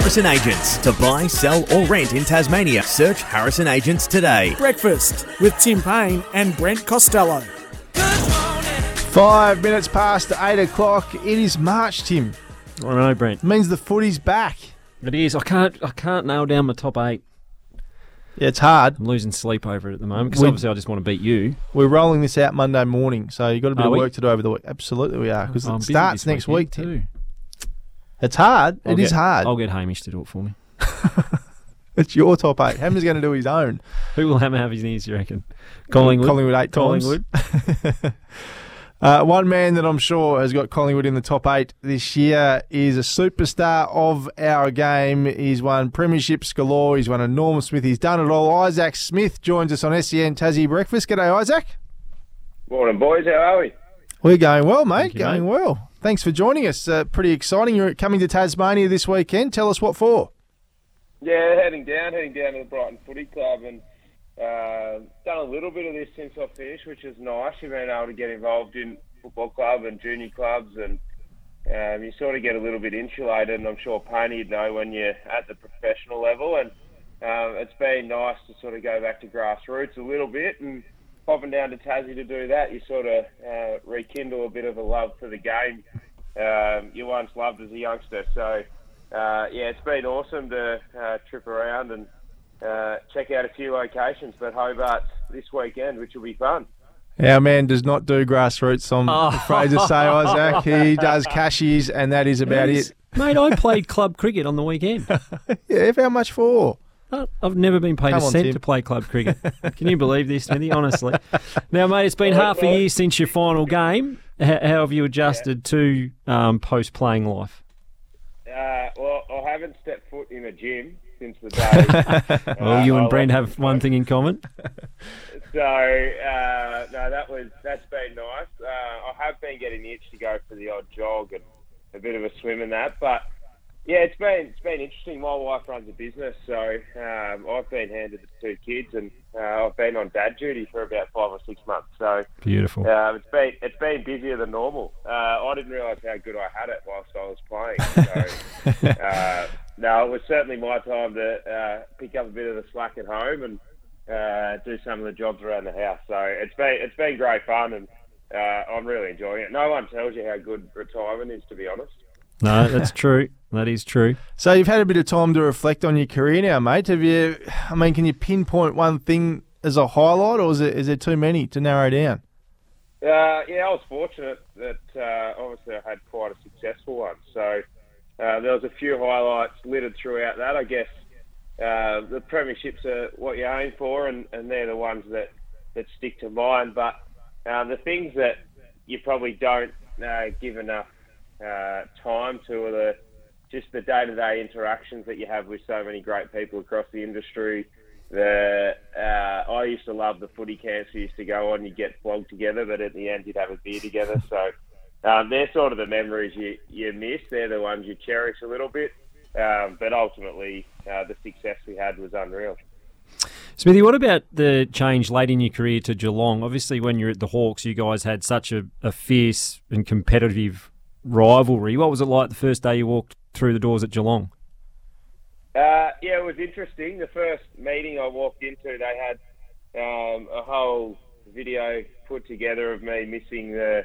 Harrison Agents. To buy, sell, or rent in Tasmania, search Harrison Agents today. Breakfast with Tim Payne and Brent Costello. Good morning. Five minutes past eight o'clock. It is March, Tim. I know, Brent. It means the footy's back. It is. I can't. I can't nail down my top eight. Yeah, it's hard. I'm losing sleep over it at the moment because obviously I just want to beat you. We're rolling this out Monday morning, so you've got a bit Are of we? work to do over the week. Absolutely, we are because it starts next weekend week. Tim. too. It's hard. I'll It is get- hard. I'll get Hamish to do it for me. It's your top eight. Hammer's going to do his own. Who will Hammer have his knees, You reckon? Collingwood. Collingwood eight times. Collingwood. Uh, one man that I'm sure has got Collingwood in the top eight this year is a superstar of our game. He's won premierships galore. He's won a Norm Smith. He's done it all. Isaac Smith joins us on SEN Tassie Breakfast. G'day, Isaac. Morning, boys. How are we? We're going well, mate. Thank you, going mate. well. Thanks for joining us. Uh, pretty exciting. You're coming to Tasmania this weekend. Tell us what for. Yeah, heading down, heading down to the Brighton Footy Club, and uh, done a little bit of this since I finished, which is nice. You've been able to get involved in football club and junior clubs, and um, you sort of get a little bit insulated. And I'm sure Payne would know when you're at the professional level, and um, it's been nice to sort of go back to grassroots a little bit and. Popping down to Tassie to do that, you sort of uh, rekindle a bit of a love for the game um, you once loved as a youngster. So, uh, yeah, it's been awesome to uh, trip around and uh, check out a few locations. But Hobart this weekend, which will be fun. Our man does not do grassroots, I'm Oh. afraid to say, Isaac. He does cashies, and that is about it. Mate, I played club cricket on the weekend. Yeah, how much for? Uh, I've never been paid Come a on, cent Tim. to play club cricket. Can you believe this, Smithy? Honestly. Now, mate, it's been half a year since your final game. H- how have you adjusted to um, post playing life? Uh, well, I haven't stepped foot in a gym since the day. Well, you uh, I and Brent have one thing in common. So uh, no, that was that's been nice. Uh, I have been getting the itch to go for the odd jog and a bit of a swim and that, but yeah, it's been it's been interesting. My wife runs a business, so um, I've been handed the two kids, and uh, I've been on dad duty for about five or six months. So Beautiful. um, it's been it's been busier than normal. Uh, I didn't realise how good I had it whilst I was playing. So uh, no, it was certainly my time to uh, pick up a bit of the slack at home and uh, do some of the jobs around the house. So it's been it's been great fun, and uh, I'm really enjoying it. No one tells you how good retirement is, to be honest. No, that's true. That is true. So you've had a bit of time to reflect on your career now, mate. Have you? I mean, can you pinpoint one thing as a highlight, or is it is there too many to narrow down? Uh, yeah, I was fortunate that uh, obviously I had quite a successful one. So uh, there was a few highlights littered throughout that. I guess uh, the premierships are what you aim for, and, and they're the ones that, that stick to mind. But uh, the things that you probably don't uh, give enough uh, time to the just the day-to-day interactions that you have with so many great people across the industry. The uh, I used to love the footy camps we used to go on. You get flogged together, but at the end you'd have a beer together. So um, they're sort of the memories you you miss. They're the ones you cherish a little bit. Um, but ultimately, uh, the success we had was unreal. Smithy, what about the change late in your career to Geelong? Obviously, when you're at the Hawks, you guys had such a, a fierce and competitive rivalry. What was it like the first day you walked through the doors at Geelong? Uh, yeah, it was interesting. The first meeting I walked into, they had um, a whole video put together of me missing the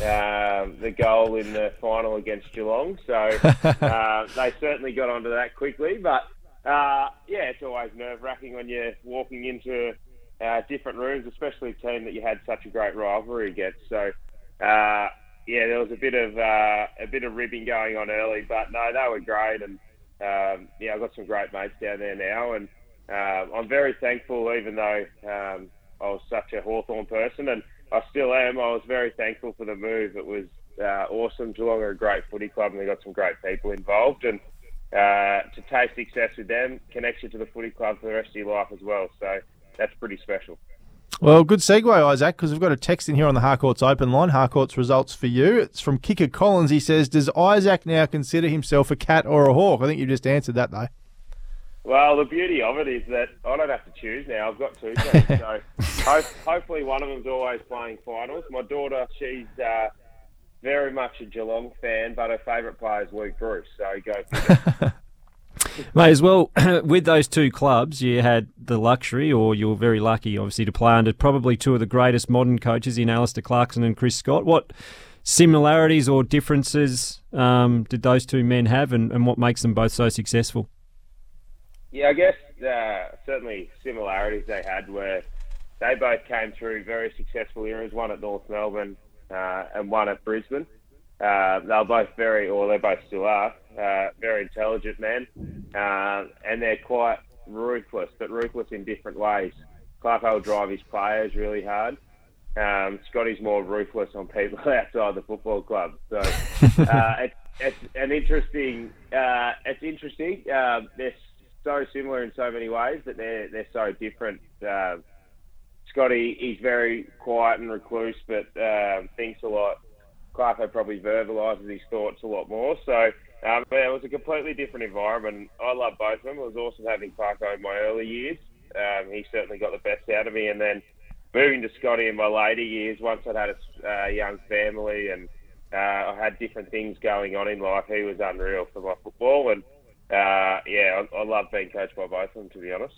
um, the goal in the final against Geelong. So uh, they certainly got onto that quickly. But uh, yeah, it's always nerve wracking when you're walking into uh, different rooms, especially a team that you had such a great rivalry against. So uh, yeah, there was a bit of uh, a bit of ribbing going on early, but no, they were great, and um, yeah, I've got some great mates down there now, and um, I'm very thankful, even though um, I was such a Hawthorn person, and I still am. I was very thankful for the move. It was uh, awesome. Geelong are a great footy club, and they got some great people involved, and uh, to taste success with them connects you to the footy club for the rest of your life as well. So that's pretty special. Well, good segue, Isaac, because we've got a text in here on the Harcourts open line. Harcourts results for you. It's from Kicker Collins. He says, Does Isaac now consider himself a cat or a hawk? I think you just answered that, though. Well, the beauty of it is that I don't have to choose now. I've got two teams, so ho- hopefully one of them's always playing finals. My daughter, she's uh, very much a Geelong fan, but her favourite player is Luke Breust, so go Mate, as well, with those two clubs, you had the luxury, or you were very lucky, obviously, to play under probably two of the greatest modern coaches in Alastair Clarkson and Chris Scott. What similarities or differences um, did those two men have, and, and what makes them both so successful? Yeah, I guess uh, certainly similarities they had were they both came through very successful eras, one at North Melbourne uh, and one at Brisbane. Uh, they were both very, or they both still are, uh, very intelligent men, uh, and they're quite ruthless, but ruthless in different ways. Clarko will drive his players really hard. Um, Scotty's more ruthless on people outside the football club. So uh, it's, it's an interesting. Uh, it's interesting. Uh, they're so similar in so many ways, but they're they're so different. Uh, Scotty, he's very quiet and recluse, but um, thinks a lot. Clarko probably verbalises his thoughts a lot more. So um, yeah, it was a completely different environment. I love both of them. It was awesome having Clarko in my early years. Um, he certainly got the best out of me, and then moving to Scotty in my later years, once I'd had a uh, young family and uh, I had different things going on in life, he was unreal for my football. And uh, yeah, I, I love being coached by both of them, to be honest.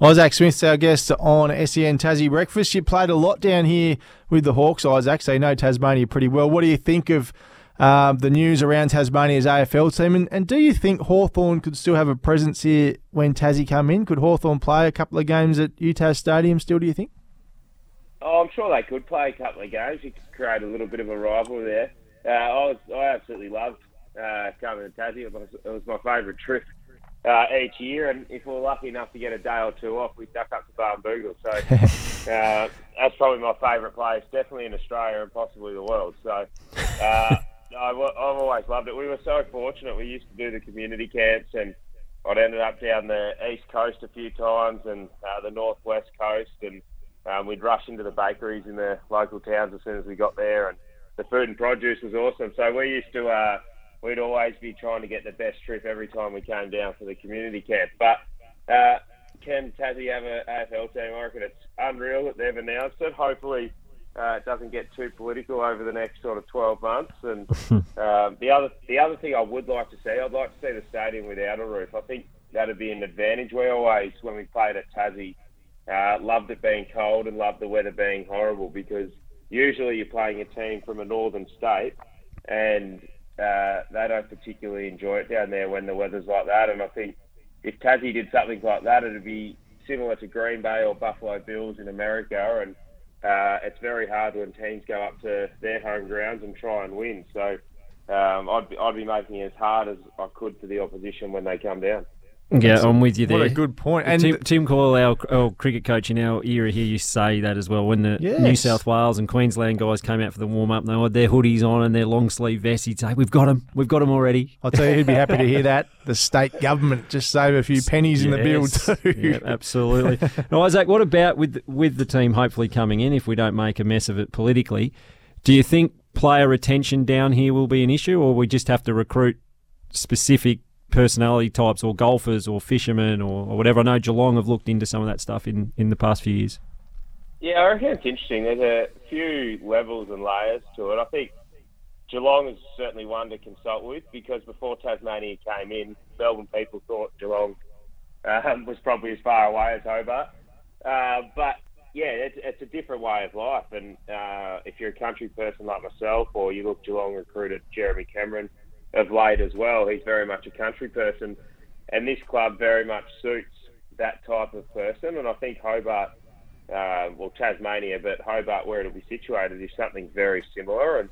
Isaac Smith's our guest on SEN Tassie Breakfast. You played a lot down here with the Hawks, Isaac, so you know Tasmania pretty well. What do you think of um, the news around Tasmania's AFL team? And, and do you think Hawthorn could still have a presence here when Tassie come in? Could Hawthorn play a couple of games at UTAS Stadium still, do you think? Oh, I'm sure they could play a couple of games. You could create a little bit of a rivalry there. Uh, I was, I absolutely loved uh, coming to Tassie. It was, it was my favourite trip uh, each year, and if we're lucky enough to get a day or two off, we duck up to Barnbougle. So uh, that's probably my favourite place, definitely in Australia and possibly the world. So uh, I've, I've always loved it. We were so fortunate. We used to do the community camps, and I'd ended up down the east coast a few times and uh, the northwest coast, and um, we'd rush into the bakeries in the local towns as soon as we got there, and the food and produce was awesome. So we used to. Uh, we'd always be trying to get the best trip every time we came down for the community camp. But uh, can Tassie have an AFL team? I reckon it's unreal that they've announced it. Hopefully, uh, it doesn't get too political over the next sort of 12 months. And um, the other the other thing I would like to see, I'd like to see the stadium without a roof. I think that'd be an advantage. We always, when we played at Tassie, uh, loved it being cold and loved the weather being horrible because usually you're playing a team from a northern state and uh, they don't particularly enjoy it down there when the weather's like that. And I think if Tassie did something like that, it'd be similar to Green Bay or Buffalo Bills in America. And uh, it's very hard when teams go up to their home grounds and try and win. So um, I'd, be, I'd be making it as hard as I could for the opposition when they come down. Yeah, I'm with you there. What a good point. And Tim, Tim Coyle, our, our cricket coach in our era here, used to say that as well. When the Yes. New South Wales and Queensland guys came out for the warm up, they had their hoodies on and their long sleeve vests. He'd say, "We've got them. We've got them already." I'll tell you, he'd be happy to hear that. The state government just save a few pennies in the bill too. Yeah, absolutely. now, Isaac, what about with with the team hopefully coming in? If we don't make a mess of it politically, do you think player retention down here will be an issue, or we just have to recruit specific personality types, or golfers, or fishermen, or, or whatever? I know Geelong have looked into some of that stuff in in the past few years. Yeah, I reckon it's interesting. There's a few levels and layers to it. I think Geelong is certainly one to consult with because before Tasmania came in, Melbourne people thought Geelong um, was probably as far away as Hobart. Uh, but yeah, it's, it's a different way of life. And uh, if you're a country person like myself, or you look Geelong recruited Jeremy Cameron of late as well, he's very much a country person. And this club very much suits that type of person. And I think Hobart, uh, well, Tasmania, but Hobart, where it'll be situated, is something very similar. And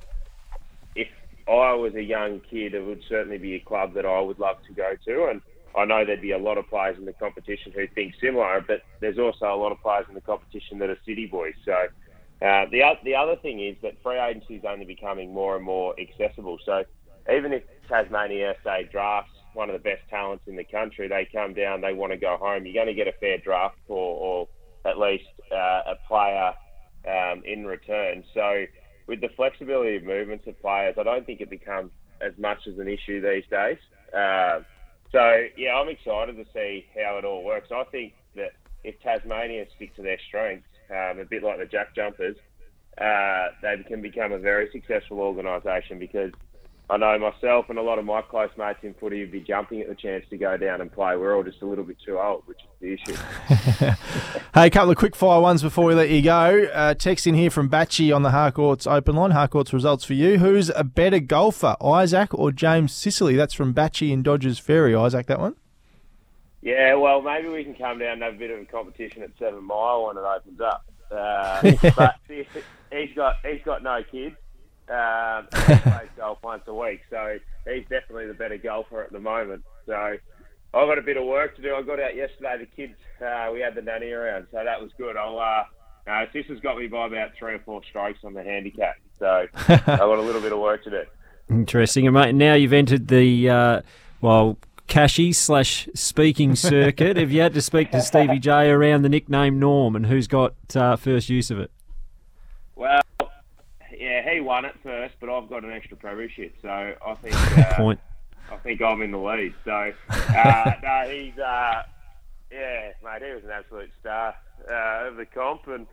if I was a young kid, it would certainly be a club that I would love to go to. And I know there'd be a lot of players in the competition who think similar, but there's also a lot of players in the competition that are city boys. So uh, the the other thing is that free agency is only becoming more and more accessible. So even if Tasmania say drafts one of the best talents in the country, they come down, they want to go home. You're going to get a fair draft or, or at least uh, a player um, in return. So with the flexibility of movements of players, I don't think it becomes as much as an issue these days. Uh, so yeah, I'm excited to see how it all works. I think that if Tasmania stick to their strengths, um, a bit like the Jack Jumpers, uh, they can become a very successful organisation because I know myself and a lot of my close mates in footy would be jumping at the chance to go down and play. We're all just a little bit too old, which is the issue. Hey, a couple of quick fire ones before we let you go. Uh, text in here from Batchy on the Harcourts open line. Harcourts results for you. Who's a better golfer, Isaac or James Sicily? That's from Batchy in Dodges Ferry. Isaac, that one? Yeah, well, maybe we can come down and have a bit of a competition at Seven Mile when it opens up. Uh, but he- he's got he's got no kids. Um, and he plays golf once a week, so he's definitely the better golfer at the moment. So I've got a bit of work to do. I got out yesterday. The kids, uh, we had the nanny around, so that was good. I'll. Uh, no, sister's got me by about three or four strokes on the handicap, so I've got a little bit of work to do. Interesting. And mate, now you've entered the uh, well cashy slash speaking circuit. Have you had to speak to Stevie J around the nickname Norm and who's got uh, first use of it? Well, yeah, he won it first, but I've got an extra premiership, so I think uh, Point. I think I'm in the lead. So uh, no, he's uh, yeah, mate, he was an absolute star uh, of the comp, and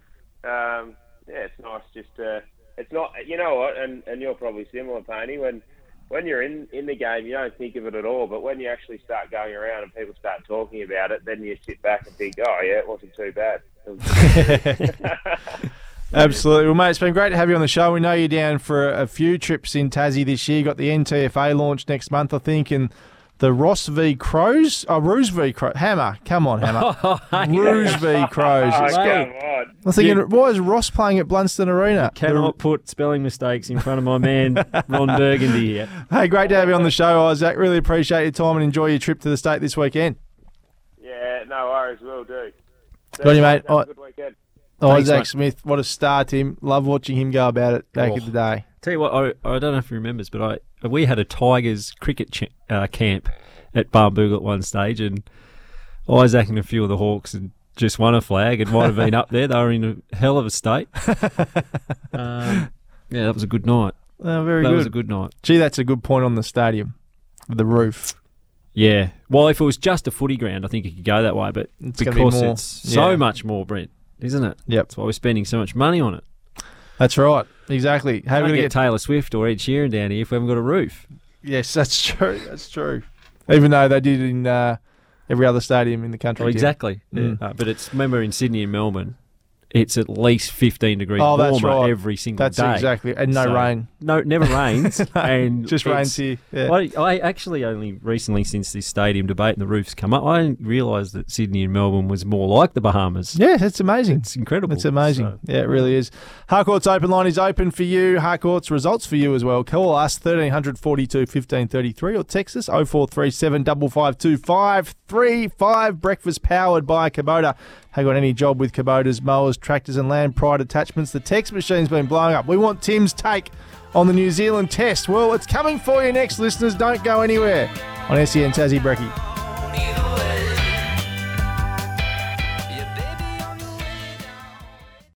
um, yeah, it's nice just to. It's not, you know what, and, and you're probably similar, Pony. When when you're in, in the game, you don't think of it at all. But when you actually start going around and people start talking about it, then you sit back and think, oh yeah, it wasn't too bad. It was- Absolutely. Well, mate, it's been great to have you on the show. We know you're down for a few trips in Tassie this year. Got the NTFA launch next month, I think, and the Ross v Crows. Oh, Roos v Crows. Hammer. Come on, Hammer. Oh, Roos v Crows. oh, It's- come on. I was thinking, why is Ross playing at Blundstone Arena? Cannot put spelling mistakes in front of my man Ron Burgundy here. Hey, great to have you on the show, Isaac. Really appreciate your time and enjoy your trip to the state this weekend. Yeah, no worries, will do. Good on you, mate. Have Oh. a good weekend. Thanks, Isaac mate. Smith, what a star, Tim. Love watching him go about it back Oh. in the day. Tell you what, I, I don't know if he remembers, but I we had a Tigers cricket ch- uh, camp at Barnbougle at one stage, and Isaac and a few of the Hawks had just won a flag and might have been up there. They were in a hell of a state. um, yeah, that was a good night. Oh, very that good. was a good night. Gee, that's a good point on the stadium. The roof. Yeah. Well, if it was just a footy ground, I think it could go that way. But It's be because more- it's so much more, Brent, isn't it? Yep. That's why we're spending so much money on it. That's right. Exactly. How are we going to get Taylor Swift or Ed Sheeran down here if we haven't got a roof? Yes, that's true. That's true. Even though they did in uh, every other stadium in the country. Oh, exactly. Mm. Uh, but it's remember in Sydney and Melbourne, it's at least fifteen degrees Oh, warmer right. every single That's day. That's exactly. And no So- rain. No, never rains, and Just rains here. Yeah. I, I actually only recently, since this stadium debate and the roofs come up, I didn't realise that Sydney and Melbourne was more like the Bahamas. Yeah, that's amazing. It's incredible. It's amazing. So- Yeah, it really is. Harcourt's open line is open for you. Harcourt's results for you as well. Call us 1342 1533 or text us 0437 552 535. Breakfast powered by Kubota. Have got any job with Kubota's mowers, tractors, and land pride attachments? The text machine's been blowing up. We want Tim's take on the New Zealand test. Well, it's coming for you next, listeners. Don't go anywhere on SEN Tassie Brecky.